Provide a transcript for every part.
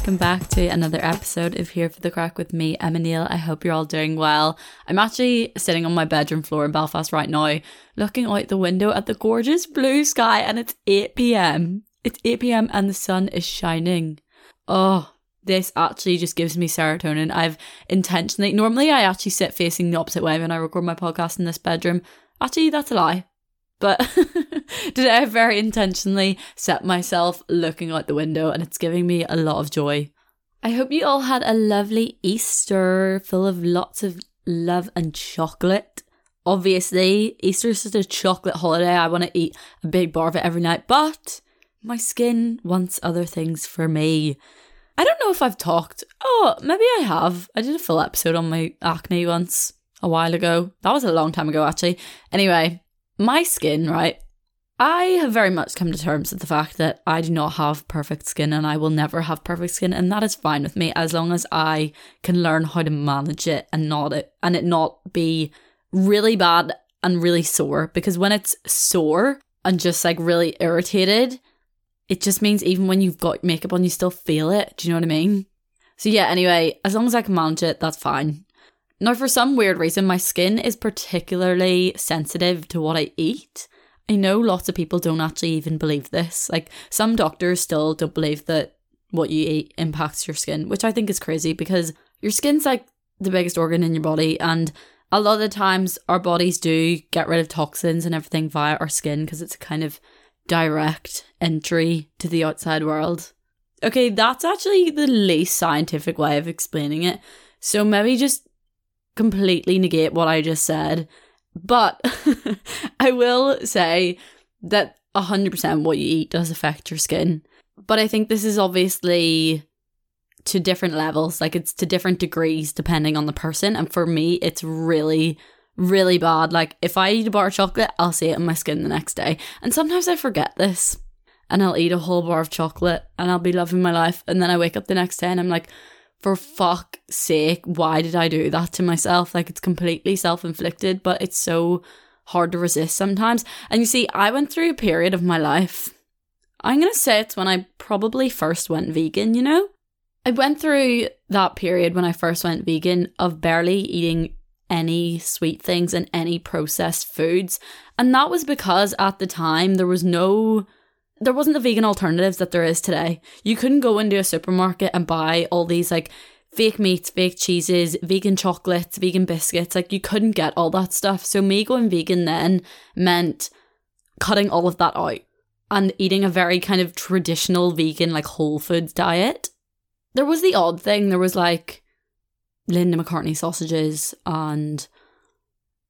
welcome back to another episode of Here for the Crack with me, Emma Neal. I hope you're all doing well. I'm actually sitting on my bedroom floor in Belfast right now, looking out the window at the gorgeous blue sky, and it's 8 pm. It's 8 pm and the sun is shining. Oh, this actually just gives me serotonin. I've intentionally, normally I actually sit facing the opposite way when I record my podcast in this bedroom. Actually, that's a lie. But today I very intentionally set myself looking out the window and it's giving me a lot of joy. I hope you all had a lovely Easter full of lots of love and chocolate. Obviously, Easter is just a chocolate holiday. I want to eat a big bar of it every night, but my skin wants other things for me. I don't know if I've talked. Oh, maybe I have. I did a full episode on my acne once a while ago. That was a long time ago, actually. Anyway, my skin, right? I have very much come to terms with the fact that I do not have perfect skin and I will never have perfect skin and that is fine with me as long as I can learn how to manage it and not it and it not be really bad and really sore because when it's sore and just like really irritated it just means even when you've got makeup on you still feel it. Do you know what I mean? So yeah, anyway, as long as I can manage it, that's fine. Now, for some weird reason, my skin is particularly sensitive to what I eat. I know lots of people don't actually even believe this. Like, some doctors still don't believe that what you eat impacts your skin, which I think is crazy because your skin's like the biggest organ in your body. And a lot of the times, our bodies do get rid of toxins and everything via our skin because it's a kind of direct entry to the outside world. Okay, that's actually the least scientific way of explaining it. So maybe just completely negate what I just said. But I will say that 100% what you eat does affect your skin. But I think this is obviously to different levels, like it's to different degrees depending on the person. And for me, it's really, really bad. Like if I eat a bar of chocolate, I'll see it in my skin the next day. And sometimes I forget this and I'll eat a whole bar of chocolate and I'll be loving my life. And then I wake up the next day and I'm like, for fuck's sake, why did I do that to myself? Like it's completely self inflicted, but it's so hard to resist sometimes. And you see, I went through a period of my life. I'm going to say it's when I probably first went vegan, you know? I went through that period when I first went vegan of barely eating any sweet things and any processed foods. And that was because at the time there was no there wasn't the vegan alternatives that there is today. You couldn't go into a supermarket and buy all these like fake meats, fake cheeses, vegan chocolates, vegan biscuits. Like you couldn't get all that stuff. So me going vegan then meant cutting all of that out and eating a very kind of traditional vegan like whole foods diet. There was the odd thing. There was like Linda McCartney sausages and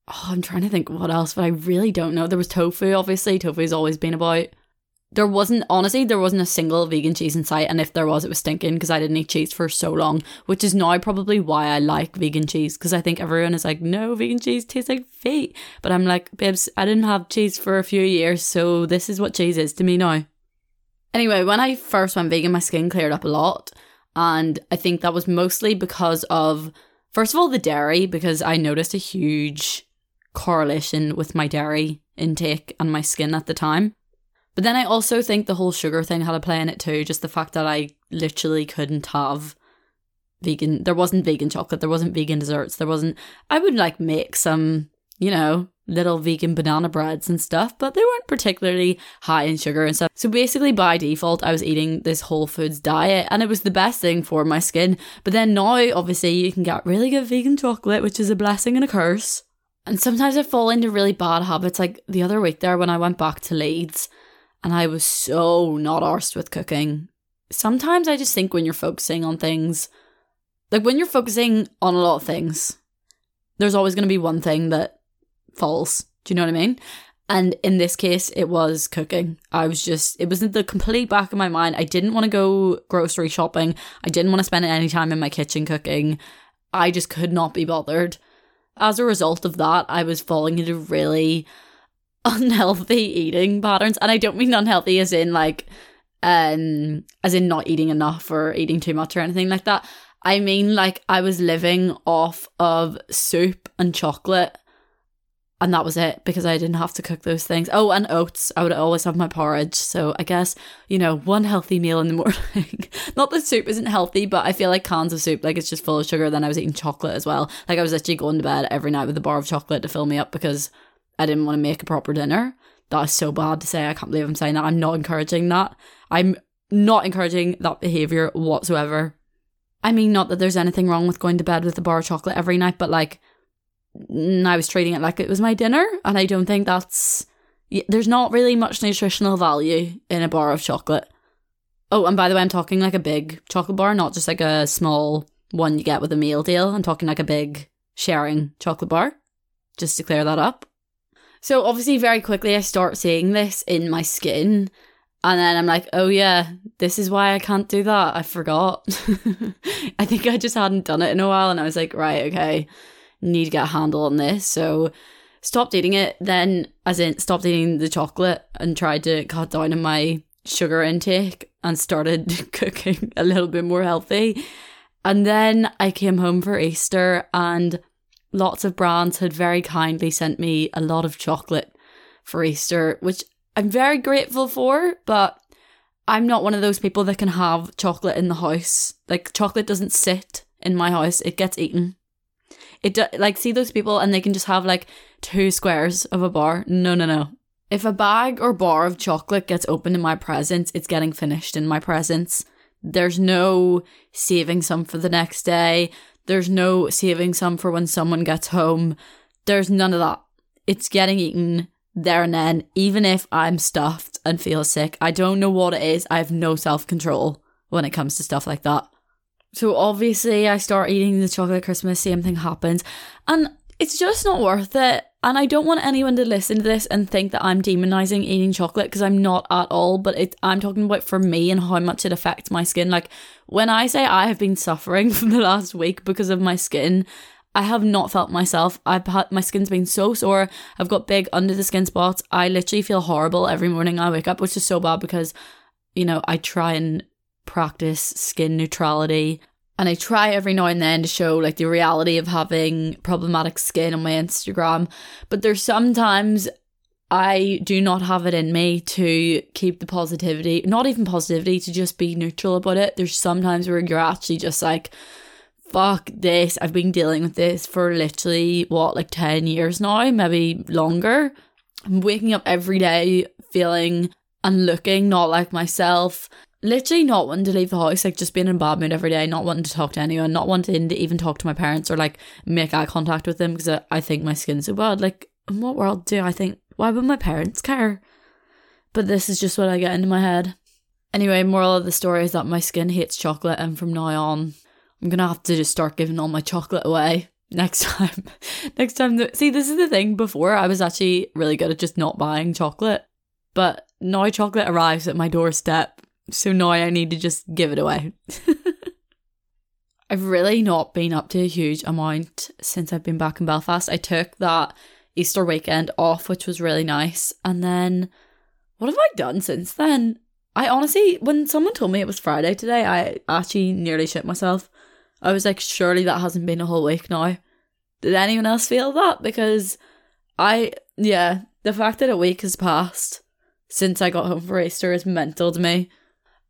oh, I'm trying to think what else, but I really don't know. There was tofu, obviously. Tofu's always been about there wasn't honestly there wasn't a single vegan cheese in sight and if there was it was stinking because i didn't eat cheese for so long which is now probably why i like vegan cheese because i think everyone is like no vegan cheese tastes like feet. But i'm like babes i didn't have cheese for a few years so this is what cheese is to me now. Anyway when i first went vegan my skin cleared up a lot and i think that was mostly because of first of all the dairy because i noticed a huge correlation with my dairy intake and my skin at the time but then I also think the whole sugar thing had a play in it too. Just the fact that I literally couldn't have vegan. There wasn't vegan chocolate. There wasn't vegan desserts. There wasn't. I would like make some, you know, little vegan banana breads and stuff, but they weren't particularly high in sugar and stuff. So basically, by default, I was eating this whole foods diet and it was the best thing for my skin. But then now, obviously, you can get really good vegan chocolate, which is a blessing and a curse. And sometimes I fall into really bad habits. Like the other week there, when I went back to Leeds, and I was so not arsed with cooking. Sometimes I just think when you're focusing on things, like when you're focusing on a lot of things, there's always going to be one thing that falls. Do you know what I mean? And in this case, it was cooking. I was just, it was the complete back of my mind. I didn't want to go grocery shopping. I didn't want to spend any time in my kitchen cooking. I just could not be bothered. As a result of that, I was falling into really unhealthy eating patterns and i don't mean unhealthy as in like um as in not eating enough or eating too much or anything like that i mean like i was living off of soup and chocolate and that was it because I didn't have to cook those things. Oh, and oats. I would always have my porridge. So I guess, you know, one healthy meal in the morning. Not that soup isn't healthy, but I feel like cans of soup, like it's just full of sugar. Then I was eating chocolate as well. Like I was actually going to bed every night with a bar of chocolate to fill me up because I didn't want to make a proper dinner. That is so bad to say. I can't believe I'm saying that. I'm not encouraging that. I'm not encouraging that behavior whatsoever. I mean, not that there's anything wrong with going to bed with a bar of chocolate every night, but like, I was treating it like it was my dinner, and I don't think that's. There's not really much nutritional value in a bar of chocolate. Oh, and by the way, I'm talking like a big chocolate bar, not just like a small one you get with a meal deal. I'm talking like a big sharing chocolate bar, just to clear that up. So, obviously, very quickly, I start seeing this in my skin. And then I'm like, oh yeah, this is why I can't do that. I forgot. I think I just hadn't done it in a while. And I was like, right, okay, need to get a handle on this. So stopped eating it. Then, as in, stopped eating the chocolate and tried to cut down on my sugar intake and started cooking a little bit more healthy. And then I came home for Easter and lots of brands had very kindly sent me a lot of chocolate for Easter, which I'm very grateful for, but I'm not one of those people that can have chocolate in the house. Like chocolate doesn't sit in my house; it gets eaten. It do, like see those people and they can just have like two squares of a bar. No, no, no. If a bag or bar of chocolate gets opened in my presence, it's getting finished in my presence. There's no saving some for the next day. There's no saving some for when someone gets home. There's none of that. It's getting eaten there and then, even if I'm stuffed and feel sick. I don't know what it is. I have no self control when it comes to stuff like that. So obviously, I start eating the chocolate Christmas, same thing happens. And it's just not worth it. And I don't want anyone to listen to this and think that I'm demonizing eating chocolate because I'm not at all. But it, I'm talking about for me and how much it affects my skin. Like when I say I have been suffering for the last week because of my skin, I have not felt myself. I've had my skin's been so sore. I've got big under the skin spots. I literally feel horrible every morning I wake up, which is so bad because, you know, I try and practice skin neutrality and I try every now and then to show like the reality of having problematic skin on my Instagram. But there's sometimes I do not have it in me to keep the positivity, not even positivity, to just be neutral about it. There's sometimes where you're actually just like, fuck this. I've been dealing with this for literally what, like 10 years now, maybe longer. I'm waking up every day feeling and looking not like myself. Literally not wanting to leave the house, like just being in a bad mood every day, not wanting to talk to anyone, not wanting to even talk to my parents or like make eye contact with them because I, I think my skin's so bad. Like, in what world do I think, why would my parents care? But this is just what I get into my head. Anyway, moral of the story is that my skin hates chocolate, and from now on, I'm gonna have to just start giving all my chocolate away next time. next time, th- see, this is the thing. Before, I was actually really good at just not buying chocolate, but now chocolate arrives at my doorstep, so now I need to just give it away. I've really not been up to a huge amount since I've been back in Belfast. I took that Easter weekend off, which was really nice, and then what have I done since then? I honestly, when someone told me it was Friday today, I actually nearly shit myself. I was like, surely that hasn't been a whole week now. Did anyone else feel that? Because I, yeah, the fact that a week has passed since I got home for Easter is mental to me.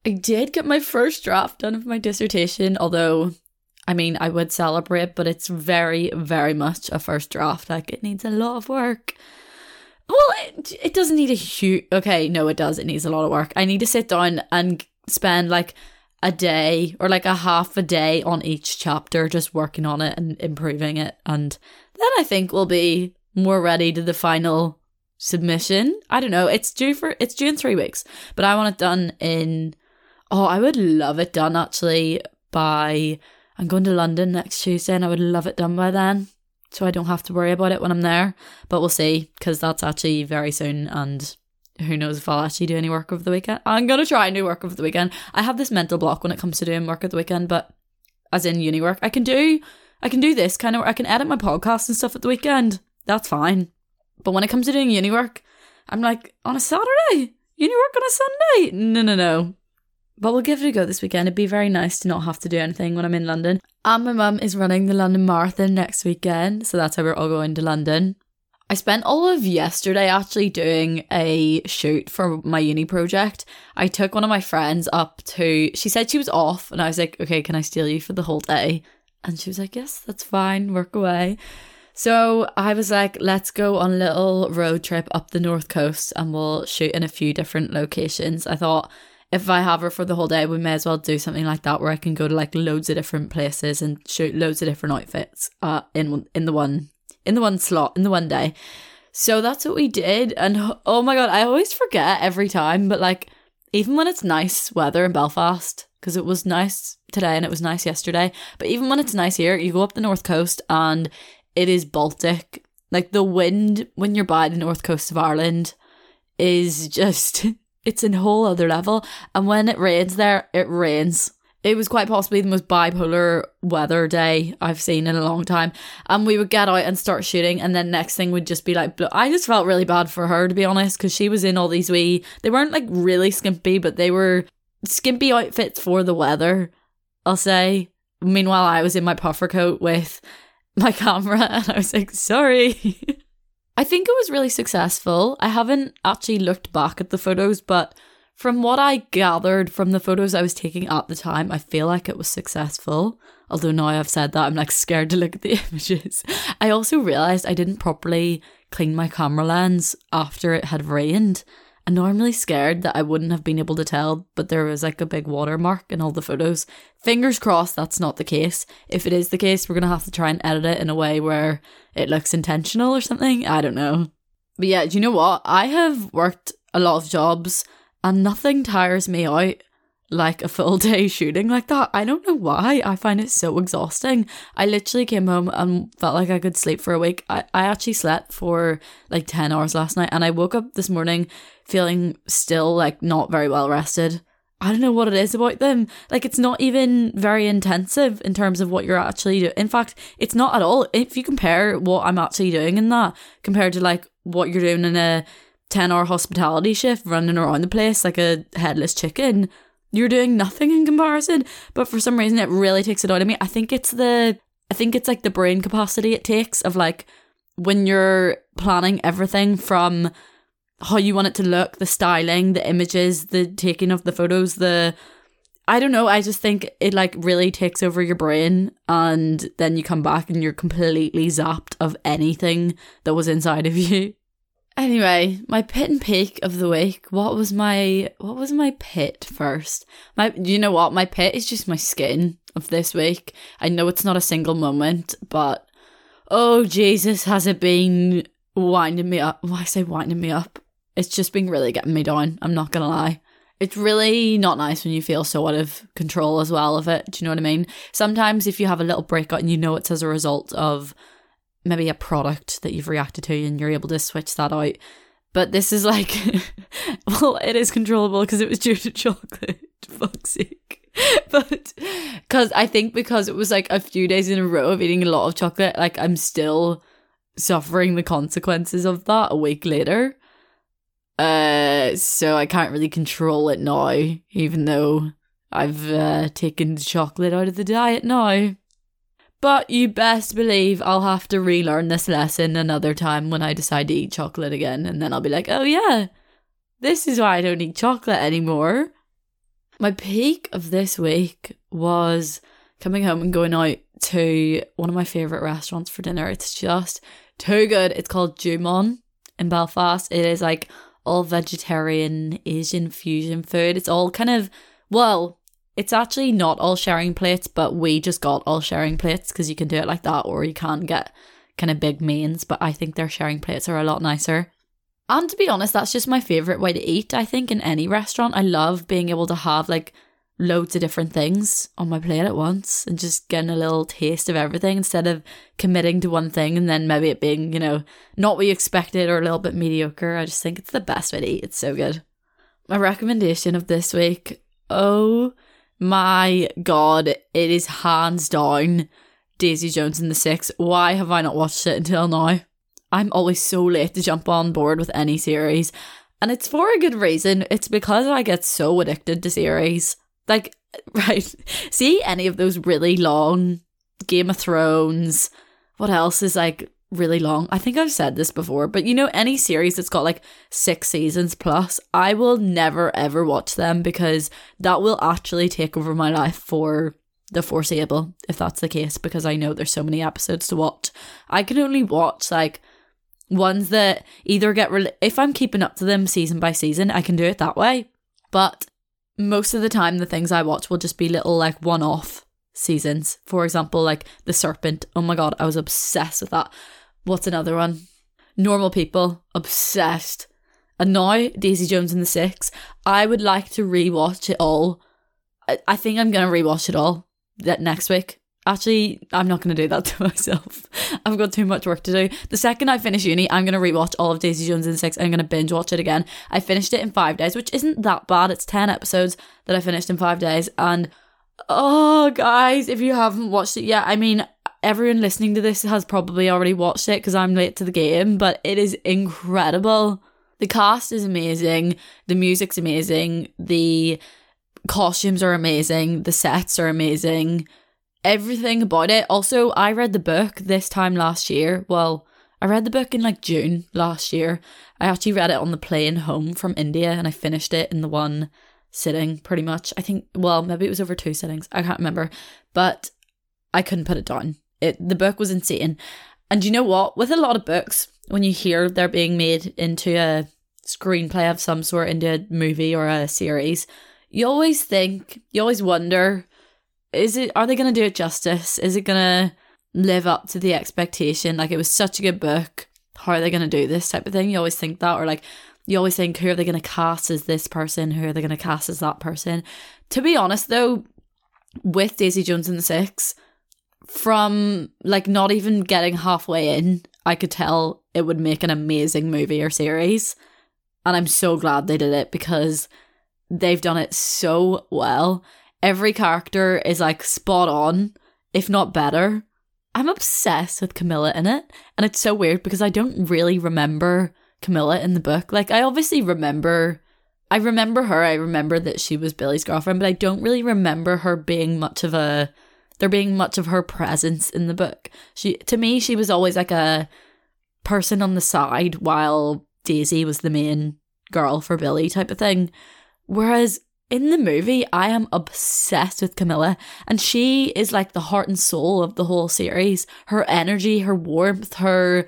I did get my first draft done of my dissertation, although, I mean, I would celebrate, but it's very, very much a first draft. Like, it needs a lot of work. Well, it, it doesn't need a huge. Okay, no, it does. It needs a lot of work. I need to sit down and spend like a day or like a half a day on each chapter, just working on it and improving it. And then I think we'll be more ready to the final submission. I don't know. It's due for it's due in three weeks, but I want it done in. Oh, I would love it done actually by. I'm going to London next Tuesday, and I would love it done by then, so I don't have to worry about it when I'm there. But we'll see, because that's actually very soon, and who knows if I'll actually do any work over the weekend. I'm gonna try and do work over the weekend. I have this mental block when it comes to doing work at the weekend, but as in uni work, I can do I can do this kind of I can edit my podcast and stuff at the weekend. That's fine. But when it comes to doing uni work, I'm like, on a Saturday? Uni work on a Sunday? No no no. But we'll give it a go this weekend. It'd be very nice to not have to do anything when I'm in London. And my mum is running the London Marathon next weekend, so that's how we're all going to London. I spent all of yesterday actually doing a shoot for my uni project. I took one of my friends up to, she said she was off, and I was like, okay, can I steal you for the whole day? And she was like, yes, that's fine, work away. So I was like, let's go on a little road trip up the north coast and we'll shoot in a few different locations. I thought if I have her for the whole day, we may as well do something like that where I can go to like loads of different places and shoot loads of different outfits uh, in in the one in the one slot in the one day. So that's what we did, and oh my god, I always forget every time. But like, even when it's nice weather in Belfast, because it was nice today and it was nice yesterday, but even when it's nice here, you go up the north coast and it is Baltic. Like the wind when you're by the north coast of Ireland is just it's in a whole other level. And when it rains there, it rains. It was quite possibly the most bipolar weather day I've seen in a long time. And we would get out and start shooting, and then next thing would just be like, I just felt really bad for her to be honest, because she was in all these wee. They weren't like really skimpy, but they were skimpy outfits for the weather. I'll say. Meanwhile, I was in my puffer coat with my camera and I was like, sorry. I think it was really successful. I haven't actually looked back at the photos, but from what I gathered from the photos I was taking at the time, I feel like it was successful. Although now I've said that, I'm like scared to look at the images. I also realised I didn't properly clean my camera lens after it had rained. Really scared that I wouldn't have been able to tell, but there was like a big watermark in all the photos. Fingers crossed that's not the case. If it is the case, we're going to have to try and edit it in a way where it looks intentional or something. I don't know. But yeah, do you know what? I have worked a lot of jobs and nothing tires me out like a full day shooting like that. I don't know why. I find it so exhausting. I literally came home and felt like I could sleep for a week. I, I actually slept for like 10 hours last night and I woke up this morning feeling still like not very well rested. I don't know what it is about them. Like it's not even very intensive in terms of what you're actually doing. In fact, it's not at all. If you compare what I'm actually doing in that compared to like what you're doing in a 10 hour hospitality shift running around the place like a headless chicken, you're doing nothing in comparison. But for some reason, it really takes it out of me. I think it's the, I think it's like the brain capacity it takes of like when you're planning everything from how you want it to look, the styling, the images, the taking of the photos, the I don't know, I just think it like really takes over your brain and then you come back and you're completely zapped of anything that was inside of you. Anyway, my pit and peak of the week. What was my what was my pit first? My you know what? My pit is just my skin of this week. I know it's not a single moment, but oh Jesus, has it been winding me up? Why say winding me up? It's just been really getting me down. I'm not gonna lie. It's really not nice when you feel so out of control as well of it. Do you know what I mean? Sometimes if you have a little breakout and you know it's as a result of maybe a product that you've reacted to and you're able to switch that out. But this is like, well, it is controllable because it was due to chocolate. Fuck's sake. But because I think because it was like a few days in a row of eating a lot of chocolate, like I'm still suffering the consequences of that a week later. Uh, so I can't really control it now, even though I've uh, taken chocolate out of the diet now. But you best believe I'll have to relearn this lesson another time when I decide to eat chocolate again, and then I'll be like, oh yeah, this is why I don't eat chocolate anymore. My peak of this week was coming home and going out to one of my favourite restaurants for dinner. It's just too good. It's called Jumon in Belfast. It is like all vegetarian Asian fusion food. It's all kind of, well, it's actually not all sharing plates, but we just got all sharing plates because you can do it like that, or you can get kind of big mains. But I think their sharing plates are a lot nicer. And to be honest, that's just my favorite way to eat. I think in any restaurant, I love being able to have like loads of different things on my plate at once and just getting a little taste of everything instead of committing to one thing and then maybe it being, you know, not what you expected or a little bit mediocre. I just think it's the best way to eat. It's so good. My recommendation of this week oh my god, it is hands down Daisy Jones and the Six. Why have I not watched it until now? I'm always so late to jump on board with any series. And it's for a good reason. It's because I get so addicted to series. Like, right, see any of those really long Game of Thrones? What else is like really long. I think I've said this before, but you know, any series that's got like six seasons plus, I will never ever watch them because that will actually take over my life for the foreseeable, if that's the case, because I know there's so many episodes to watch. I can only watch like ones that either get, re- if I'm keeping up to them season by season, I can do it that way. But most of the time, the things I watch will just be little like one off seasons. For example, like The Serpent. Oh my god, I was obsessed with that. What's another one? Normal People. Obsessed. And now Daisy Jones and the Six. I would like to rewatch it all. I, I think I'm gonna rewatch it all that next week. Actually, I'm not going to do that to myself. I've got too much work to do. The second I finish uni, I'm going to rewatch all of Daisy Jones and the Six. I'm going to binge watch it again. I finished it in five days, which isn't that bad. It's 10 episodes that I finished in five days. And oh, guys, if you haven't watched it yet, I mean, everyone listening to this has probably already watched it because I'm late to the game, but it is incredible. The cast is amazing. The music's amazing. The costumes are amazing. The sets are amazing everything about it. Also, I read the book this time last year. Well, I read the book in like June last year. I actually read it on the plane home from India and I finished it in the one sitting pretty much. I think well, maybe it was over two sittings. I can't remember. But I couldn't put it down. It the book was insane. And you know what? With a lot of books, when you hear they're being made into a screenplay of some sort, into a movie or a series, you always think, you always wonder is it are they going to do it justice? Is it going to live up to the expectation? Like it was such a good book. How are they going to do this type of thing? You always think that, or like you always think, who are they going to cast as this person? Who are they going to cast as that person? To be honest, though, with Daisy Jones and the Six, from like not even getting halfway in, I could tell it would make an amazing movie or series. And I'm so glad they did it because they've done it so well every character is like spot on, if not better. I'm obsessed with Camilla in it. And it's so weird because I don't really remember Camilla in the book. Like, I obviously remember. I remember her. I remember that she was Billy's girlfriend, but I don't really remember her being much of a there being much of her presence in the book. She to me she was always like a person on the side while Daisy was the main girl for Billy type of thing. Whereas in the movie, I am obsessed with Camilla, and she is like the heart and soul of the whole series. Her energy, her warmth, her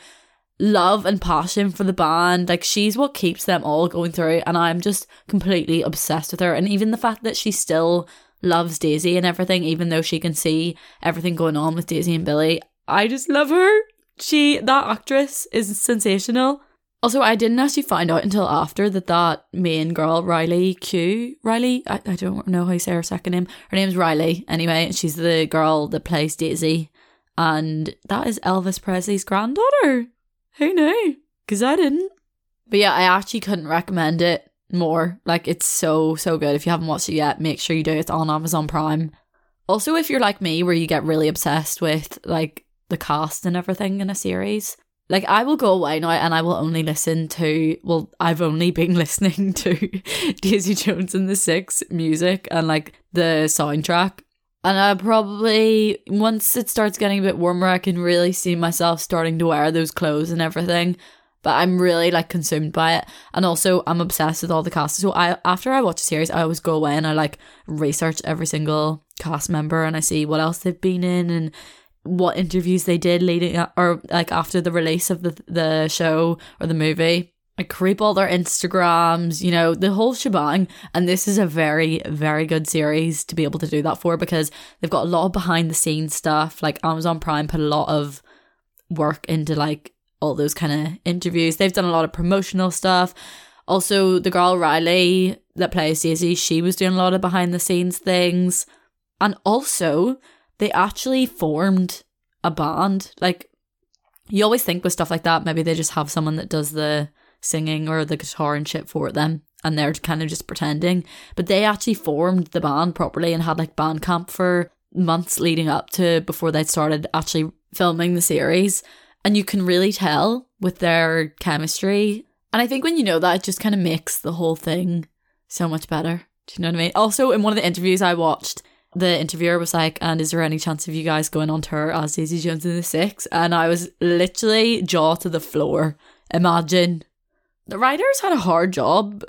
love and passion for the band, like she's what keeps them all going through, and I'm just completely obsessed with her. And even the fact that she still loves Daisy and everything, even though she can see everything going on with Daisy and Billy, I just love her. She, that actress, is sensational. Also, I didn't actually find out until after that that main girl, Riley Q, Riley, I, I don't know how you say her second name. Her name's Riley, anyway. She's the girl that plays Daisy. And that is Elvis Presley's granddaughter. Who knew? Because I didn't. But yeah, I actually couldn't recommend it more. Like, it's so, so good. If you haven't watched it yet, make sure you do. It's on Amazon Prime. Also, if you're like me, where you get really obsessed with like the cast and everything in a series, like I will go away now and I will only listen to well, I've only been listening to Daisy Jones and the Six music and like the soundtrack. And I probably once it starts getting a bit warmer, I can really see myself starting to wear those clothes and everything. But I'm really like consumed by it, and also I'm obsessed with all the cast. So I after I watch a series, I always go away and I like research every single cast member and I see what else they've been in and what interviews they did leading up, or like after the release of the the show or the movie. I creep all their Instagrams, you know, the whole shebang. And this is a very, very good series to be able to do that for because they've got a lot of behind the scenes stuff. Like Amazon Prime put a lot of work into like all those kind of interviews. They've done a lot of promotional stuff. Also, the girl Riley that plays Daisy, she was doing a lot of behind the scenes things. And also, they actually formed a band. Like, you always think with stuff like that, maybe they just have someone that does the singing or the guitar and shit for them and they're kind of just pretending. But they actually formed the band properly and had like band camp for months leading up to before they started actually filming the series. And you can really tell with their chemistry. And I think when you know that, it just kind of makes the whole thing so much better. Do you know what I mean? Also, in one of the interviews I watched, the interviewer was like, and is there any chance of you guys going on tour as Daisy Jones and the Six? And I was literally jaw to the floor. Imagine. The writers had a hard job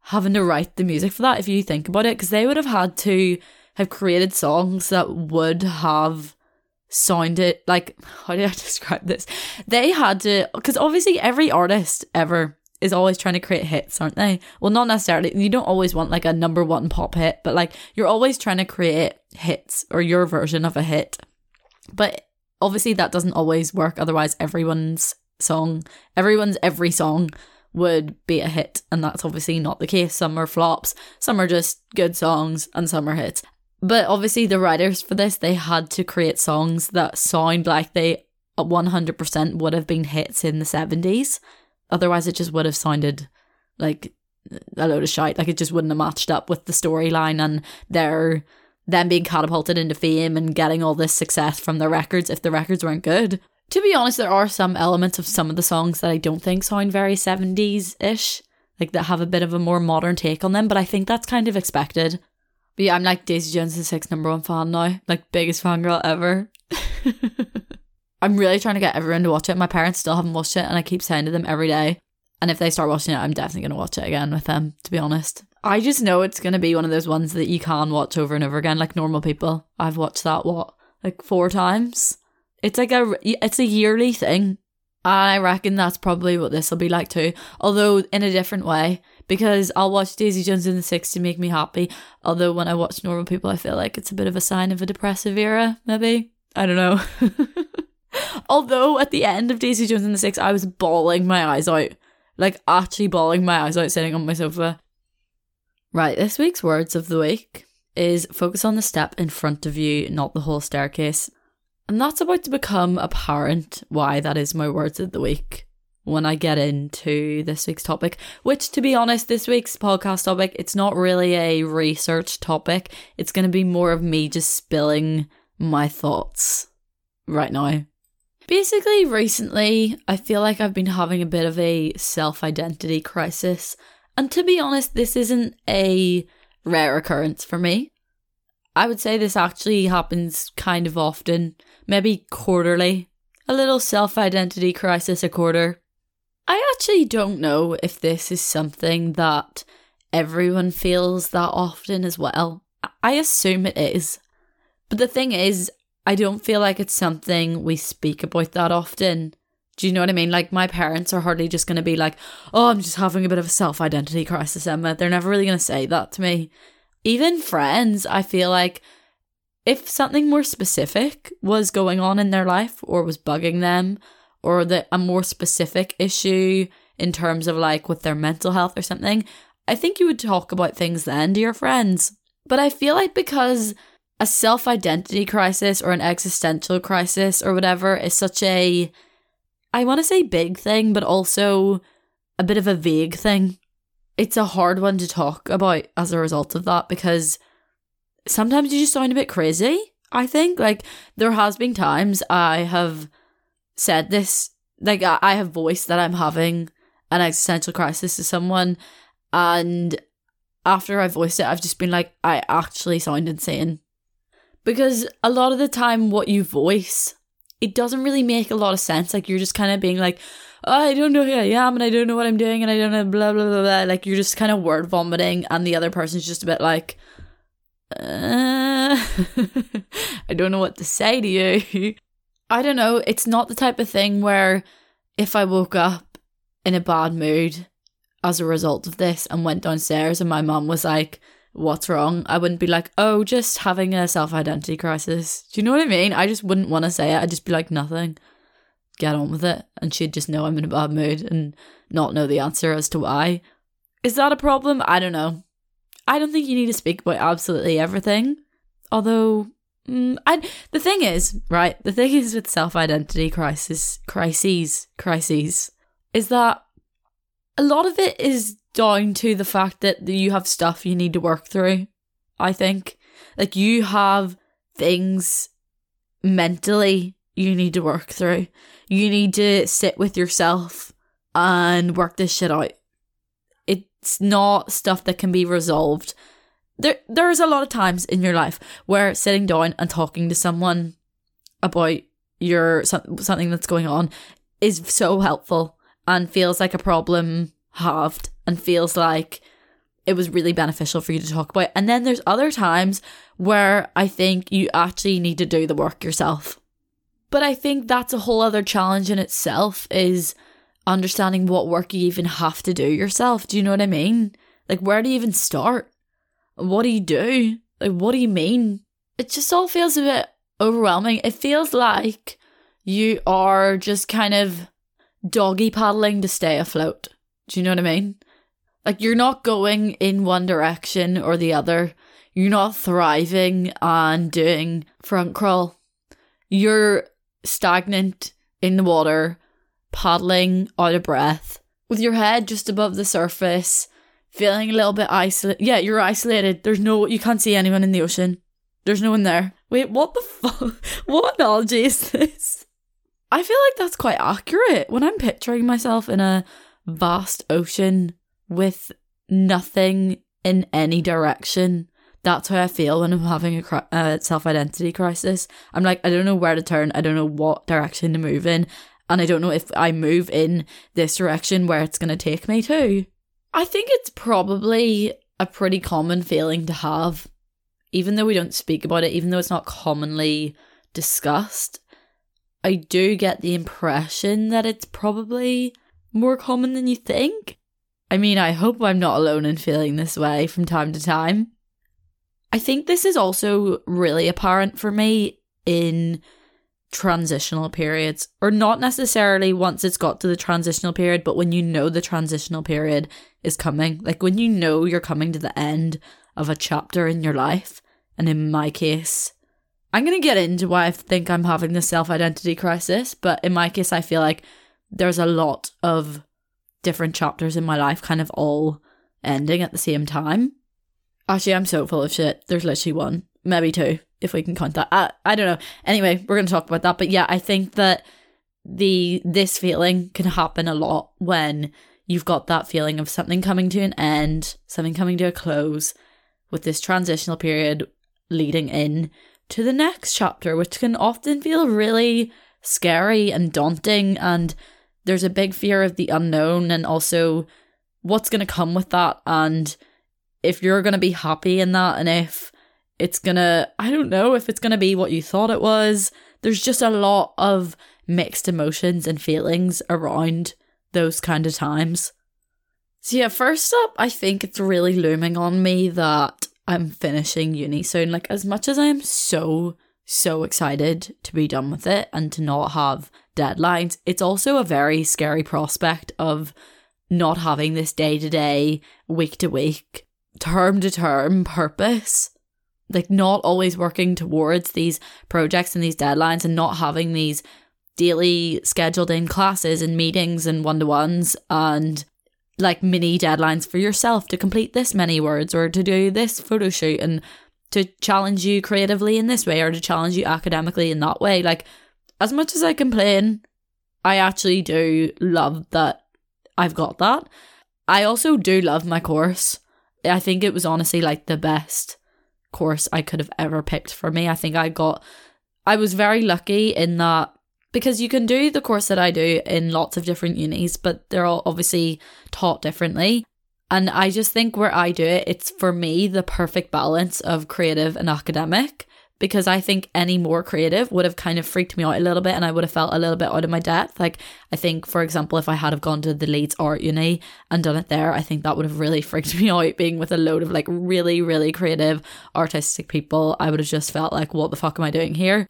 having to write the music for that, if you think about it, because they would have had to have created songs that would have sounded like, how do I describe this? They had to, because obviously every artist ever is always trying to create hits, aren't they? Well, not necessarily. You don't always want like a number one pop hit, but like you're always trying to create hits or your version of a hit. But obviously that doesn't always work. Otherwise, everyone's song, everyone's every song would be a hit. And that's obviously not the case. Some are flops, some are just good songs, and some are hits. But obviously, the writers for this, they had to create songs that sound like they 100% would have been hits in the 70s. Otherwise, it just would have sounded like a load of shite. Like it just wouldn't have matched up with the storyline and their them being catapulted into fame and getting all this success from their records if the records weren't good. To be honest, there are some elements of some of the songs that I don't think sound very 70s ish, like that have a bit of a more modern take on them, but I think that's kind of expected. But yeah, I'm like Daisy Jones' is six number one fan now, like biggest fan girl ever. I'm really trying to get everyone to watch it. My parents still haven't watched it, and I keep saying to them every day. And if they start watching it, I'm definitely to watch it again with them, to be honest. I just know it's to be one of those ones that you can watch over and over again, like normal people. I've watched that, what, like four times? It's like a, it's a yearly thing. I reckon that's probably what this will be like too, although in a different way, because I'll watch Daisy Jones in the Six to make me happy. Although when I watch normal people, I feel like it's a bit of a sign of a depressive era, maybe. I don't know. Although at the end of Daisy Jones and the Six, I was bawling my eyes out. Like actually bawling my eyes out sitting on my sofa. Right, this week's words of the week is focus on the step in front of you, not the whole staircase. And that's about to become apparent why that is my words of the week when I get into this week's topic. Which, to be honest, this week's podcast topic, it's not really a research topic. It's going to be more of me just spilling my thoughts right now. Basically, recently, I feel like I've been having a bit of a self identity crisis. And to be honest, this isn't a rare occurrence for me. I would say this actually happens kind of often, maybe quarterly. A little self identity crisis a quarter. I actually don't know if this is something that everyone feels that often as well. I assume it is. But the thing is, I don't feel like it's something we speak about that often. Do you know what I mean? Like, my parents are hardly just going to be like, oh, I'm just having a bit of a self identity crisis, Emma. They're never really going to say that to me. Even friends, I feel like if something more specific was going on in their life or was bugging them, or that a more specific issue in terms of like with their mental health or something, I think you would talk about things then to your friends. But I feel like because a self identity crisis or an existential crisis or whatever is such a, I want to say big thing, but also a bit of a vague thing. It's a hard one to talk about as a result of that because sometimes you just sound a bit crazy. I think like there has been times I have said this, like I have voiced that I'm having an existential crisis to someone, and after I voiced it, I've just been like, I actually sound insane. Because a lot of the time what you voice it doesn't really make a lot of sense. Like you're just kind of being like oh, i don't know who i am and i don't know what i'm doing and i don't know blah blah blah blah. Like you're just kind of word vomiting and the other person's just a bit like uh, i don't know what to say to you i don't know it's not the type of thing where if i woke up in a bad mood as a result of this and went downstairs and my mom was like what's wrong. I wouldn't be like, oh, just having a self identity crisis. Do you know what I mean? I just wouldn't want to say it. I'd just be like, nothing. Get on with it. And she'd just know I'm in a bad mood and not know the answer as to why. Is that a problem? I don't know. I don't think you need to speak about absolutely everything. Although, mm, I, the thing is, right, the thing is with self identity crisis, crises, crises, is that a lot of it is down to the fact that you have stuff you need to work through. I think. Like you have things mentally you need to work through. You need to sit with yourself and work this shit out. It's not stuff that can be resolved there there's a lot of times in your life where sitting down and talking to someone about your something that's going on is so helpful and feels like a problem halved and feels like it was really beneficial for you to talk about. And then there's other times where I think you actually need to do the work yourself. But I think that's a whole other challenge in itself is understanding what work you even have to do yourself. Do you know what I mean? Like, where do you even start? What do you do? Like, what do you mean? It just all feels a bit overwhelming. It feels like you are just kind of doggy paddling to stay afloat. Do you know what I mean? Like, you're not going in one direction or the other. You're not thriving and doing front crawl. You're stagnant in the water, paddling out of breath, with your head just above the surface, feeling a little bit isolated. Yeah, you're isolated. There's no, you can't see anyone in the ocean. There's no one there. Wait, what the fuck? What analogy is this? I feel like that's quite accurate when I'm picturing myself in a vast ocean with nothing in any direction. That's how I feel when I'm having a uh, self identity crisis. I'm like, I don't know where to turn. I don't know what direction to move in. And I don't know if I move in this direction where it's going to take me to. I think it's probably a pretty common feeling to have, even though we don't speak about it, even though it's not commonly discussed. I do get the impression that it's probably more common than you think. I mean, I hope I'm not alone in feeling this way from time to time. I think this is also really apparent for me in transitional periods, or not necessarily once it's got to the transitional period, but when you know the transitional period is coming. Like when you know you're coming to the end of a chapter in your life. And in my case, I'm going to get into why I think I'm having this self identity crisis, but in my case, I feel like there's a lot of different chapters in my life kind of all ending at the same time. Actually, I'm so full of shit. There's literally one, maybe two, if we can count that. I, I don't know. Anyway, we're going to talk about that. But yeah, I think that the this feeling can happen a lot when you've got that feeling of something coming to an end, something coming to a close, with this transitional period leading in to the next chapter, which can often feel really scary and daunting. And there's a big fear of the unknown and also what's going to come with that. And if you're going to be happy in that and if it's going to, I don't know, if it's going to be what you thought it was. There's just a lot of mixed emotions and feelings around those kind of times. So, yeah, first up, I think it's really looming on me that I'm finishing uni soon. Like, as much as I am so, so excited to be done with it and to not have deadlines, it's also a very scary prospect of not having this day to day, week to week, term to term purpose. Like, not always working towards these projects and these deadlines and not having these daily scheduled in classes and meetings and one to ones and like mini deadlines for yourself to complete this many words or to do this photo shoot and to challenge you creatively in this way or to challenge you academically in that way. Like, as much as I complain, I actually do love that I've got that. I also do love my course. I think it was honestly like the best course I could have ever picked for me. I think I got, I was very lucky in that because you can do the course that I do in lots of different unis, but they're all obviously taught differently. And I just think where I do it, it's for me the perfect balance of creative and academic because I think any more creative would have kind of freaked me out a little bit and I would have felt a little bit out of my depth. Like I think, for example, if I had have gone to the Leeds Art Uni and done it there, I think that would have really freaked me out being with a load of like really, really creative artistic people. I would have just felt like, what the fuck am I doing here?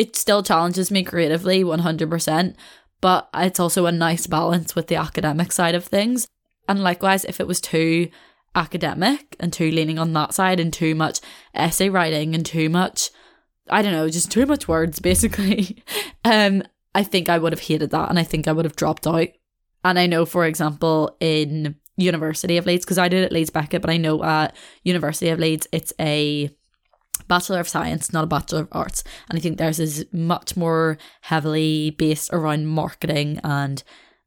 It still challenges me creatively 100%, but it's also a nice balance with the academic side of things. And likewise, if it was too academic and too leaning on that side and too much essay writing and too much, I don't know, just too much words basically, um, I think I would have hated that and I think I would have dropped out. And I know, for example, in University of Leeds, because I did at Leeds Beckett, but I know at University of Leeds, it's a Bachelor of Science, not a Bachelor of Arts. And I think theirs is much more heavily based around marketing and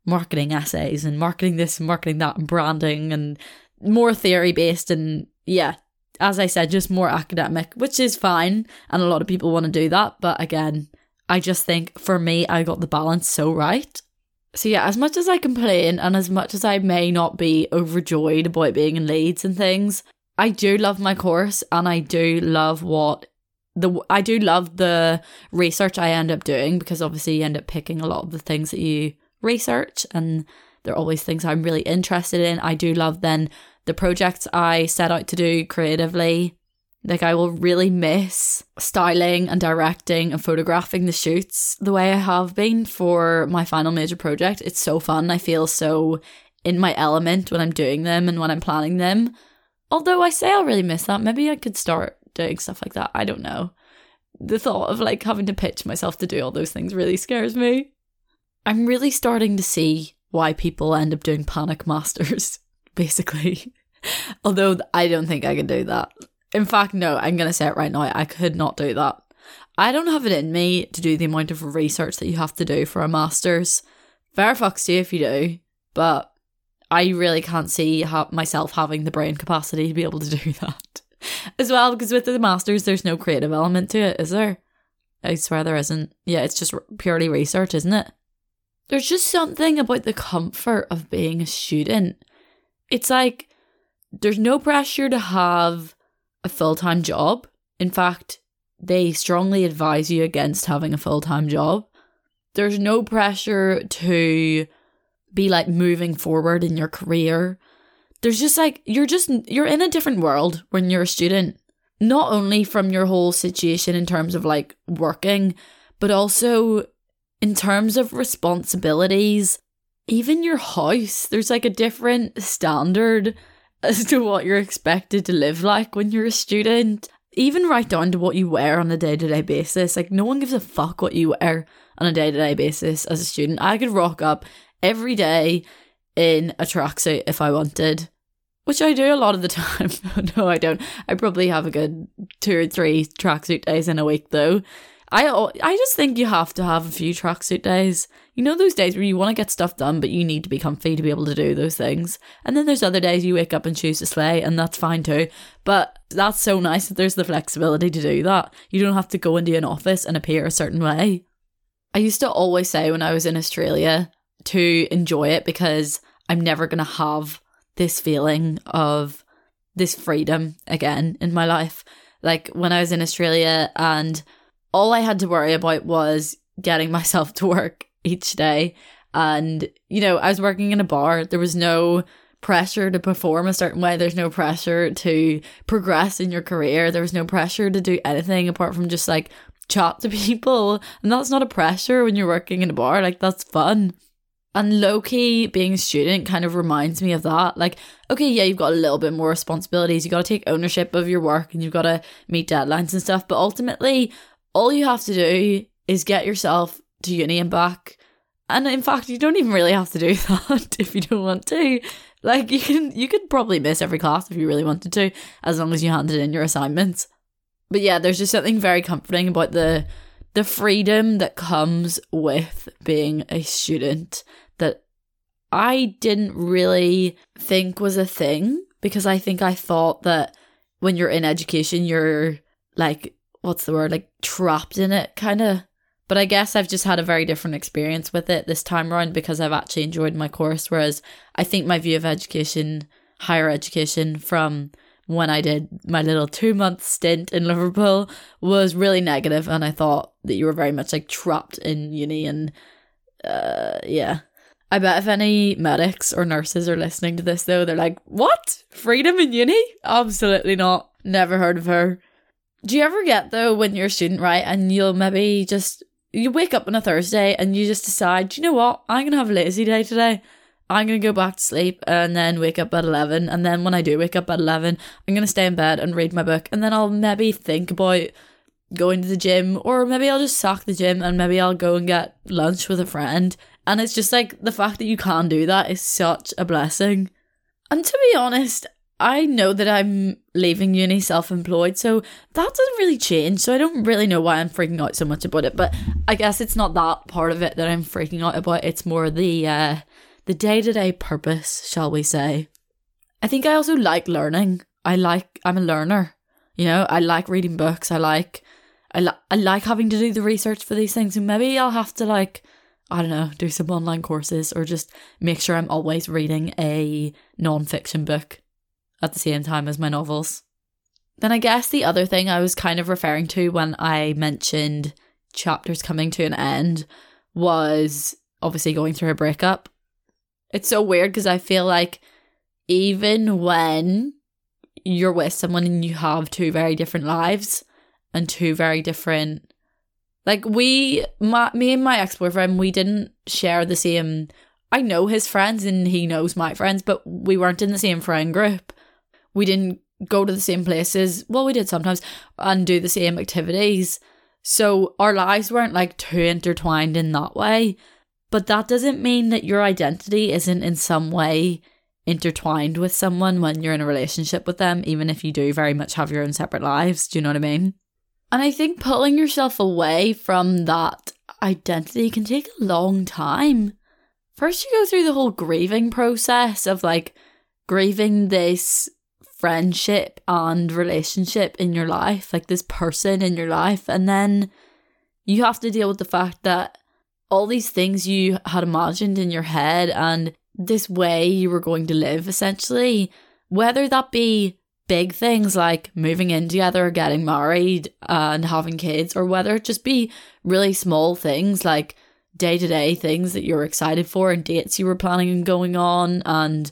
marketing essays and marketing this and marketing that and branding and more theory based and yeah, as I said, just more academic, which is fine. And a lot of people want to do that. But again, I just think for me, I got the balance so right. So yeah, as much as I complain and as much as I may not be overjoyed about being in Leeds and things, I do love my course and I do love what the I do love the research I end up doing because obviously you end up picking a lot of the things that you research and they're always things I'm really interested in. I do love then the projects I set out to do creatively. Like I will really miss styling and directing and photographing the shoots the way I have been for my final major project. It's so fun. I feel so in my element when I'm doing them and when I'm planning them. Although I say I'll really miss that. Maybe I could start doing stuff like that. I don't know. The thought of like having to pitch myself to do all those things really scares me. I'm really starting to see why people end up doing panic masters, basically. Although I don't think I can do that. In fact, no, I'm going to say it right now. I could not do that. I don't have it in me to do the amount of research that you have to do for a master's. Fair fucks to you if you do, but I really can't see myself having the brain capacity to be able to do that as well because with the masters there's no creative element to it is there? I swear there isn't. Yeah it's just purely research isn't it? There's just something about the comfort of being a student. It's like there's no pressure to have a full-time job. In fact they strongly advise you against having a full-time job. There's no pressure to be like moving forward in your career there's just like you're just you're in a different world when you're a student not only from your whole situation in terms of like working but also in terms of responsibilities. Even your house there's like a different standard as to what you're expected to live like when you're a student. Even right down to what you wear on a day-to-day basis like no one gives a fuck what you wear on a day-to-day basis as a student. I could rock up every day in a tracksuit if i wanted which I do a lot of the time. no, I don't. I probably have a good two or three tracksuit days in a week, though. I I just think you have to have a few tracksuit days. You know those days where you want to get stuff done, but you need to be comfy to be able to do those things. And then there's other days you wake up and choose to slay, and that's fine too. But that's so nice that there's the flexibility to do that. You don't have to go into an office and appear a certain way. I used to always say when I was in Australia to enjoy it because I'm never gonna have this feeling of this freedom again in my life. Like when I was in Australia and all I had to worry about was getting myself to work each day. And, you know, I was working in a bar. There was no pressure to perform a certain way. There's no pressure to progress in your career. There was no pressure to do anything apart from just like chat to people. And that's not a pressure when you're working in a bar. Like that's fun. And low key, being a student kind of reminds me of that. Like, okay, yeah, you've got a little bit more responsibilities. You've got to take ownership of your work and you've got to meet deadlines and stuff. But ultimately, all you have to do is get yourself to uni and back. And in fact, you don't even really have to do that if you don't want to. Like, you can, you could probably miss every class if you really wanted to, as long as you handed in your assignments. But yeah, there's just something very comforting about the the freedom that comes with being a student that I didn't really think was a thing because I think I thought that when you're in education, you're like, what's the word, like trapped in it, kind of. But I guess I've just had a very different experience with it this time around because I've actually enjoyed my course. Whereas I think my view of education, higher education, from when I did my little two month stint in Liverpool was really negative, and I thought that you were very much like trapped in uni, and uh, yeah, I bet if any medics or nurses are listening to this though, they're like, What? Freedom in uni? Absolutely not. Never heard of her. Do you ever get though when you're a student, right? And you'll maybe just you wake up on a Thursday and you just decide, "Do you know what, I'm gonna have a lazy day today. I'm gonna go back to sleep and then wake up at eleven. And then when I do wake up at eleven, I'm gonna stay in bed and read my book. And then I'll maybe think about going to the gym, or maybe I'll just sack the gym and maybe I'll go and get lunch with a friend and it's just like the fact that you can do that is such a blessing. And to be honest, I know that I'm leaving uni self employed, so that doesn't really change. So I don't really know why I'm freaking out so much about it. But I guess it's not that part of it that I'm freaking out about. It's more the uh, the day to day purpose, shall we say. I think I also like learning. I like I'm a learner. You know, I like reading books. I like I, li- I like having to do the research for these things. And maybe I'll have to like I don't know, do some online courses or just make sure I'm always reading a non-fiction book at the same time as my novels. Then I guess the other thing I was kind of referring to when I mentioned chapters coming to an end was obviously going through a breakup. It's so weird because I feel like even when you're with someone and you have two very different lives and two very different like we my, me and my ex-boyfriend we didn't share the same I know his friends and he knows my friends but we weren't in the same friend group. We didn't go to the same places. Well, we did sometimes and do the same activities. So our lives weren't like too intertwined in that way. But that doesn't mean that your identity isn't in some way intertwined with someone when you're in a relationship with them, even if you do very much have your own separate lives. Do you know what I mean? And I think pulling yourself away from that identity can take a long time. First, you go through the whole grieving process of like grieving this friendship and relationship in your life, like this person in your life. And then you have to deal with the fact that all these things you had imagined in your head and this way you were going to live essentially, whether that be big things like moving in together, getting married, and having kids, or whether it just be really small things like day to day things that you're excited for and dates you were planning and going on, and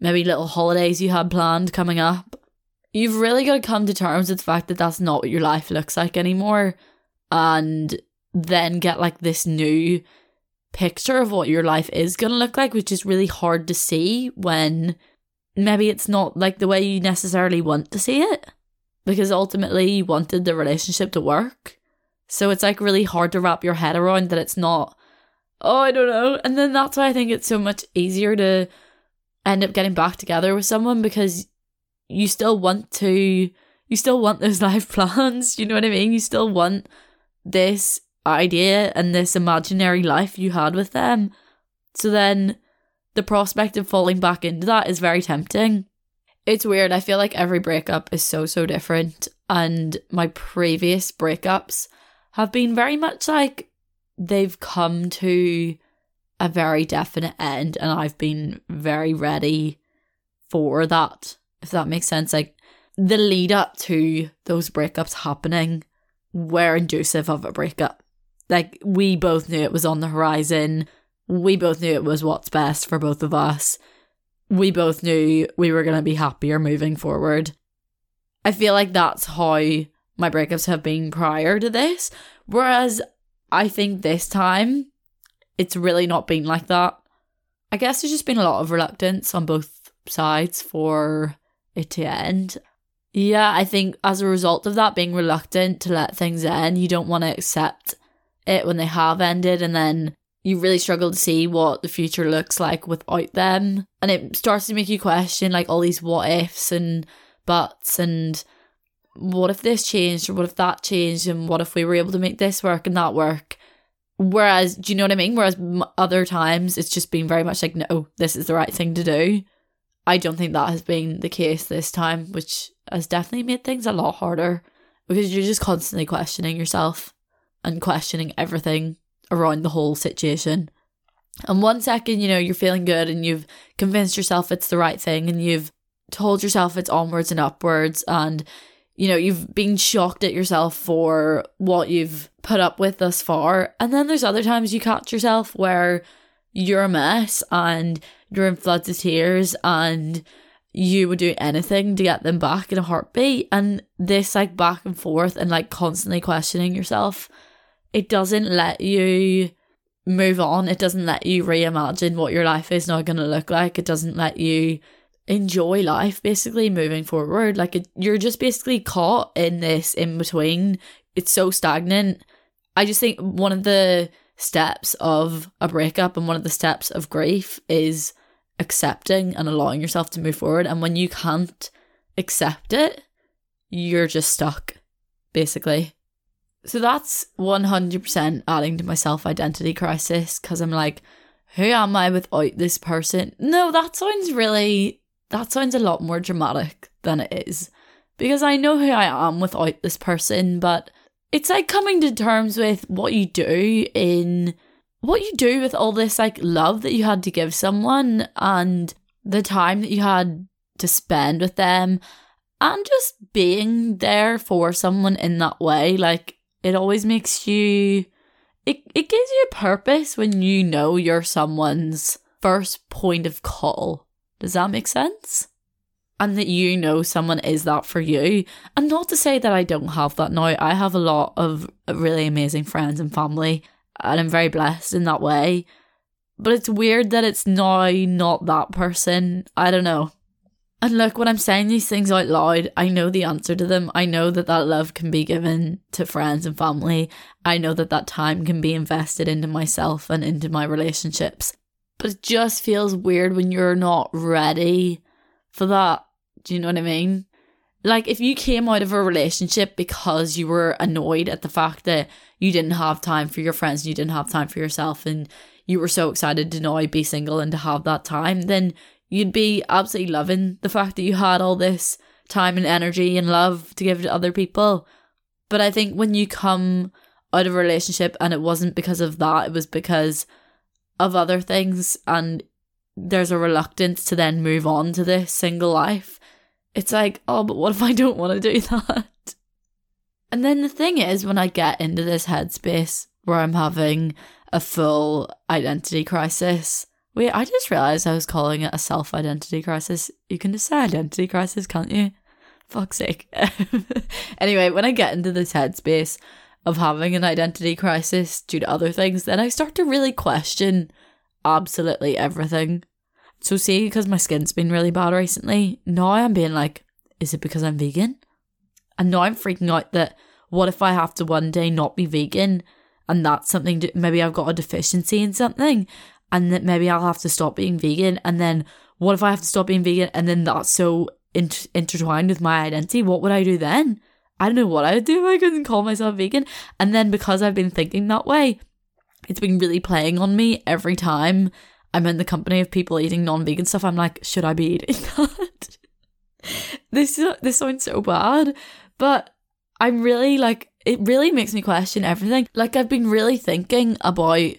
maybe little holidays you had planned coming up. You've really got to come to terms with the fact that that's not what your life looks like anymore. And then get like this new picture of what your life is going to look like, which is really hard to see when maybe it's not like the way you necessarily want to see it. Because ultimately you wanted the relationship to work. So it's like really hard to wrap your head around that it's not, oh, I don't know. And then that's why I think it's so much easier to end up getting back together with someone because you still want to, you still want those life plans. You know what I mean? You still want this idea and this imaginary life you had with them. So then the prospect of falling back into that is very tempting. It's weird. I feel like every breakup is so, so different. And my previous breakups have been very much like they've come to a very definite end, and I've been very ready for that, if that makes sense. Like the lead up to those breakups happening were inducive of a breakup. Like we both knew it was on the horizon. We both knew it was what's best for both of us. We both knew we were going to be happier moving forward. I feel like that's how my breakups have been prior to this. Whereas I think this time it's really not been like that. I guess there's just been a lot of reluctance on both sides for it to end. Yeah, I think as a result of that, being reluctant to let things end, you don't want to accept it when they have ended and then you really struggle to see what the future looks like without them. And it starts to make you question like all these what ifs and buts and what if this changed or what if that changed and what if we were able to make this work and that work. Whereas, do you know what I mean? Whereas other times it's just been very much like, no, this is the right thing to do. I don't think that has been the case this time, which has definitely made things a lot harder because you're just constantly questioning yourself and questioning everything around the whole situation. And one second, you know, you're feeling good and you've convinced yourself it's the right thing and you've told yourself it's onwards and upwards and you know, you've been shocked at yourself for what you've put up with thus far. And then there's other times you catch yourself where you're a mess and you're in floods of tears and you would do anything to get them back in a heartbeat. And this like back and forth and like constantly questioning yourself it doesn't let you move on. It doesn't let you reimagine what your life is now going to look like. It doesn't let you enjoy life basically moving forward. Like it, you're just basically caught in this in between. It's so stagnant. I just think one of the steps of a breakup and one of the steps of grief is accepting and allowing yourself to move forward. And when you can't accept it, you're just stuck, basically. So that's 100% adding to my self identity crisis because I'm like, who am I without this person? No, that sounds really that sounds a lot more dramatic than it is. Because I know who I am without this person, but it's like coming to terms with what you do in what you do with all this like love that you had to give someone and the time that you had to spend with them and just being there for someone in that way like it always makes you it, it gives you a purpose when you know you're someone's first point of call. Does that make sense? And that you know someone is that for you. And not to say that i don't have that now. I have a lot of really amazing friends and family and i'm very blessed in that way. But it's weird that it's now not that person. I don't know and look, when I'm saying these things out loud, I know the answer to them. I know that that love can be given to friends and family. I know that that time can be invested into myself and into my relationships. But it just feels weird when you're not ready for that. Do you know what I mean? Like, if you came out of a relationship because you were annoyed at the fact that you didn't have time for your friends and you didn't have time for yourself, and you were so excited to now be single and to have that time, then you'd be absolutely loving the fact that you had all this time and energy and love to give to other people. But I think when you come out of a relationship and it wasn't because of that, it was because of other things, and there's a reluctance to then move on to this single life. It's like, oh, but what if I don't want to do that? And then the thing is, when I get into this headspace where I'm having a full identity crisis, Wait, I just realised I was calling it a self identity crisis. You can just say identity crisis, can't you? Fuck's sake. anyway, when I get into this headspace of having an identity crisis due to other things, then I start to really question absolutely everything. So, see, because my skin's been really bad recently, now I'm being like, is it because I'm vegan? And now I'm freaking out that what if I have to one day not be vegan and that's something, maybe I've got a deficiency in something and that maybe I'll have to stop being vegan. And then what if I have to stop being vegan and then that's so inter- intertwined with my identity? What would I do then? I don't know what I would do if I couldn't call myself vegan. And then because I've been thinking that way, it's been really playing on me every time I'm in the company of people eating non-vegan stuff. I'm like, should I be eating that? this this sounds so bad, but I'm really like it really makes me question everything. Like I've been really thinking about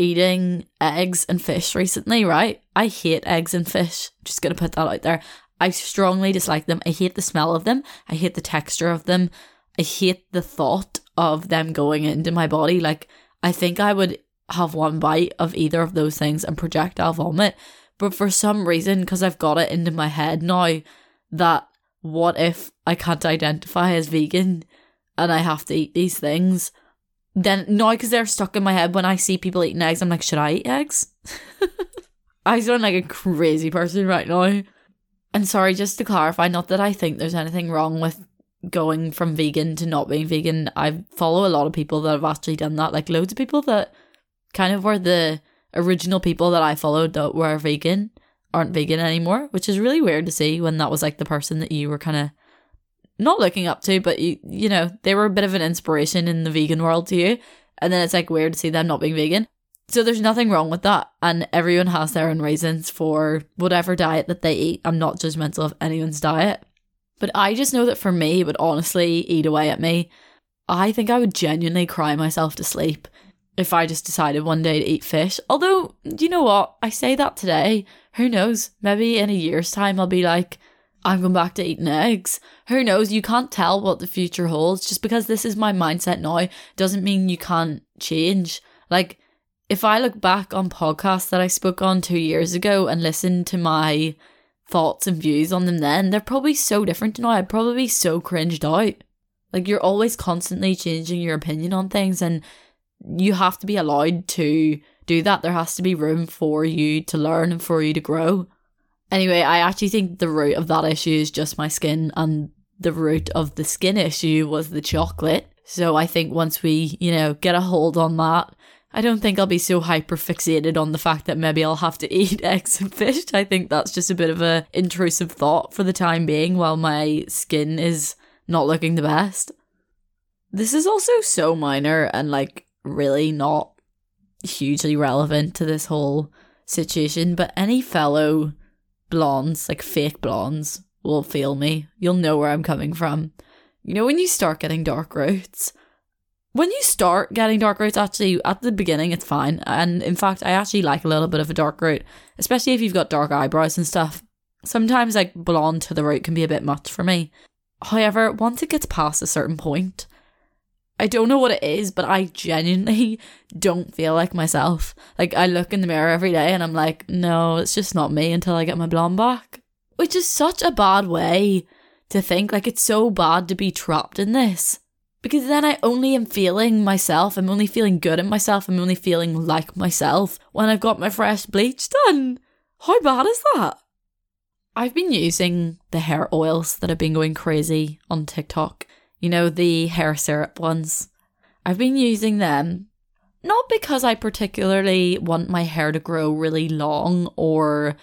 eating eggs and fish recently, right? I hate eggs and fish. Just gonna put that out there. I strongly dislike them. I hate the smell of them. I hate the texture of them. I hate the thought of them going into my body. Like, I think I would have one bite of either of those things and projectile vomit. But for some reason, because I've got it into my head now that what if I can't identify as vegan and I have to eat these things? Then no, because they're stuck in my head when I see people eating eggs. I'm like, should I eat eggs? I sound like a crazy person right now. And sorry, just to clarify, not that I think there's anything wrong with going from vegan to not being vegan. I follow a lot of people that have actually done that, like loads of people that kind of were the original people that I followed that were vegan aren't vegan anymore, which is really weird to see when that was like the person that you were kind of not looking up to, but you you know, they were a bit of an inspiration in the vegan world to you. And then it's like weird to see them not being vegan. So there's nothing wrong with that. And everyone has their own reasons for whatever diet that they eat. I'm not judgmental of anyone's diet. But I just know that for me, it would honestly eat away at me. I think I would genuinely cry myself to sleep if I just decided one day to eat fish. Although, you know what? I say that today. Who knows? Maybe in a year's time, I'll be like, I'm going back to eating eggs. Who knows? You can't tell what the future holds. Just because this is my mindset now doesn't mean you can't change. Like, if I look back on podcasts that I spoke on two years ago and listen to my thoughts and views on them then, they're probably so different to now. I'd probably be so cringed out. Like, you're always constantly changing your opinion on things, and you have to be allowed to do that. There has to be room for you to learn and for you to grow. Anyway, I actually think the root of that issue is just my skin, and the root of the skin issue was the chocolate. So I think once we, you know, get a hold on that, I don't think I'll be so hyper fixated on the fact that maybe I'll have to eat eggs and fish. I think that's just a bit of a intrusive thought for the time being while my skin is not looking the best. This is also so minor and like really not hugely relevant to this whole situation, but any fellow blondes, like fake blondes, will feel me. You'll know where I'm coming from. You know, when you start getting dark roots, when you start getting dark roots, actually, at the beginning, it's fine. And in fact, I actually like a little bit of a dark root, especially if you've got dark eyebrows and stuff. Sometimes, like, blonde to the root can be a bit much for me. However, once it gets past a certain point, I don't know what it is, but I genuinely don't feel like myself. Like, I look in the mirror every day and I'm like, no, it's just not me until I get my blonde back. Which is such a bad way to think. Like, it's so bad to be trapped in this. Because then I only am feeling myself. I'm only feeling good at myself. I'm only feeling like myself when I've got my fresh bleach done. How bad is that? I've been using the hair oils that have been going crazy on TikTok you know, the hair syrup ones. I've been using them not because I particularly want my hair to grow really long or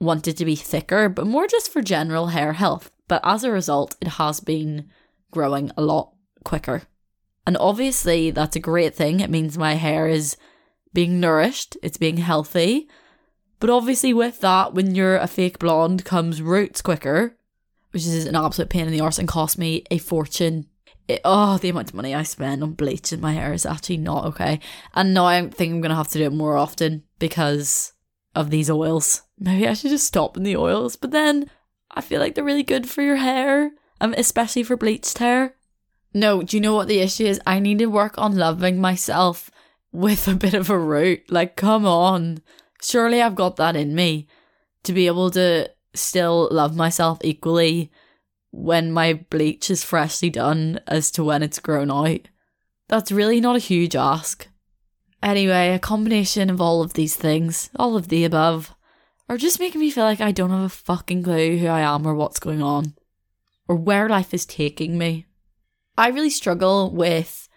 want it to be thicker, but more just for general hair health. But as a result, it has been growing a lot quicker. And obviously, that's a great thing. It means my hair is being nourished, it's being healthy. But obviously, with that, when you're a fake blonde, comes roots quicker which is an absolute pain in the arse and cost me a fortune. It, oh, the amount of money I spend on bleaching my hair is actually not okay. And now I think I'm going to have to do it more often because of these oils. Maybe I should just stop in the oils, but then I feel like they're really good for your hair, um, especially for bleached hair. No, do you know what the issue is? I need to work on loving myself with a bit of a root. Like, come on. Surely I've got that in me to be able to still love myself equally when my bleach is freshly done as to when it's grown out. That's really not a huge ask. Anyway, a combination of all of these things, all of the above, are just making me feel like I don't have a fucking clue who I am or what's going on, or where life is taking me. I really struggle with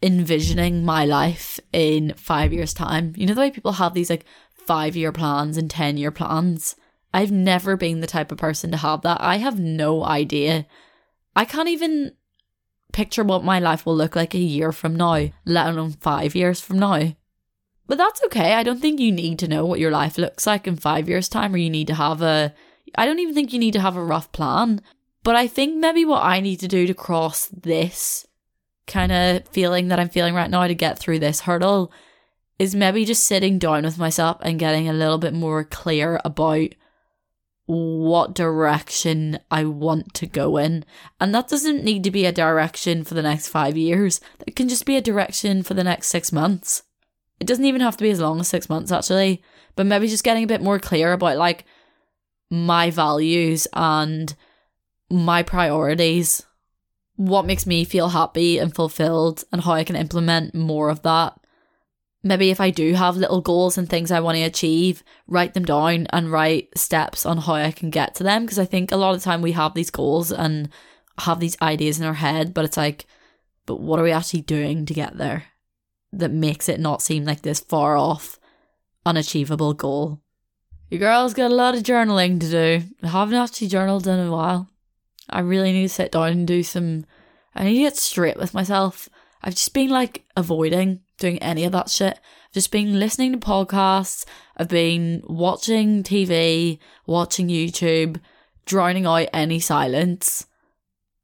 envisioning my life in five years' time. You know, the way people have these like five year plans and 10 year plans. I've never been the type of person to have that. I have no idea. I can't even picture what my life will look like a year from now, let alone five years from now. But that's okay. I don't think you need to know what your life looks like in five years' time, or you need to have a. I don't even think you need to have a rough plan. But I think maybe what I need to do to cross this kind of feeling that I'm feeling right now to get through this hurdle is maybe just sitting down with myself and getting a little bit more clear about what direction I want to go in. And that doesn't need to be a direction for the next five years, it can just be a direction for the next six months. It doesn't even have to be as long as six months, actually, but maybe just getting a bit more clear about like my values and my priorities, what makes me feel happy and fulfilled, and how I can implement more of that maybe if I do have little goals and things I want to achieve, write them down and write steps on how I can get to them. Because I think a lot of the time we have these goals and have these ideas in our head, but it's like, but what are we actually doing to get there that makes it not seem like this far off, unachievable goal? Your girl's got a lot of journaling to do. I haven't actually journaled in a while. I really need to sit down and do some. I need to get straight with myself. I've just been like avoiding doing any of that shit. I've just been listening to podcasts, I've been watching TV, watching YouTube, drowning out any silence,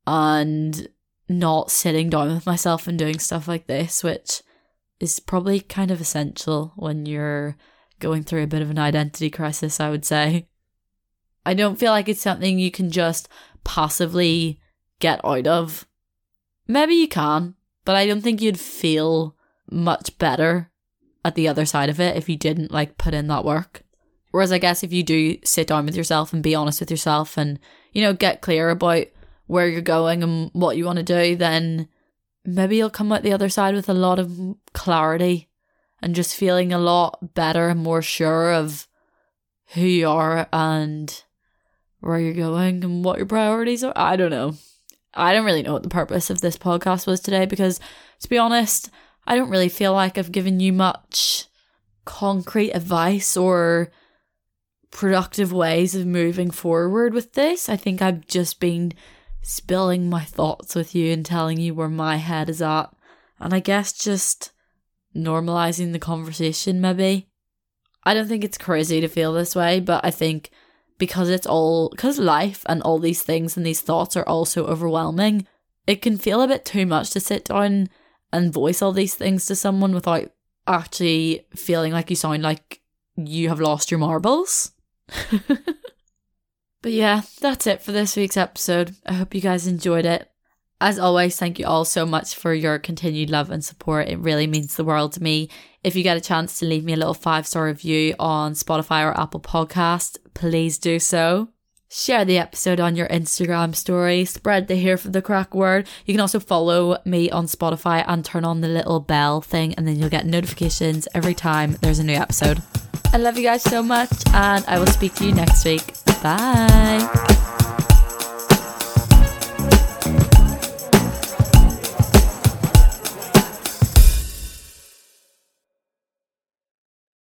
and not sitting down with myself and doing stuff like this, which is probably kind of essential when you're going through a bit of an identity crisis, I would say. I don't feel like it's something you can just passively get out of. Maybe you can, but I don't think you'd feel much better at the other side of it if you didn't like put in that work. Whereas I guess if you do sit down with yourself and be honest with yourself and, you know, get clear about where you're going and what you want to do, then maybe you'll come out the other side with a lot of clarity and just feeling a lot better and more sure of who you are and where you're going and what your priorities are. I don't know. I don't really know what the purpose of this podcast was today because, to be honest, I don't really feel like I've given you much concrete advice or productive ways of moving forward with this. I think I've just been spilling my thoughts with you and telling you where my head is at. And I guess just normalizing the conversation, maybe. I don't think it's crazy to feel this way, but I think because it's all because life and all these things and these thoughts are all so overwhelming, it can feel a bit too much to sit down and voice all these things to someone without actually feeling like you sound like you have lost your marbles. but yeah, that's it for this week's episode. I hope you guys enjoyed it. As always, thank you all so much for your continued love and support. It really means the world to me. If you get a chance to leave me a little five star review on Spotify or Apple Podcast, please do so. Share the episode on your Instagram story, spread the Here for the Crack word. You can also follow me on Spotify and turn on the little bell thing, and then you'll get notifications every time there's a new episode. I love you guys so much, and I will speak to you next week. Bye.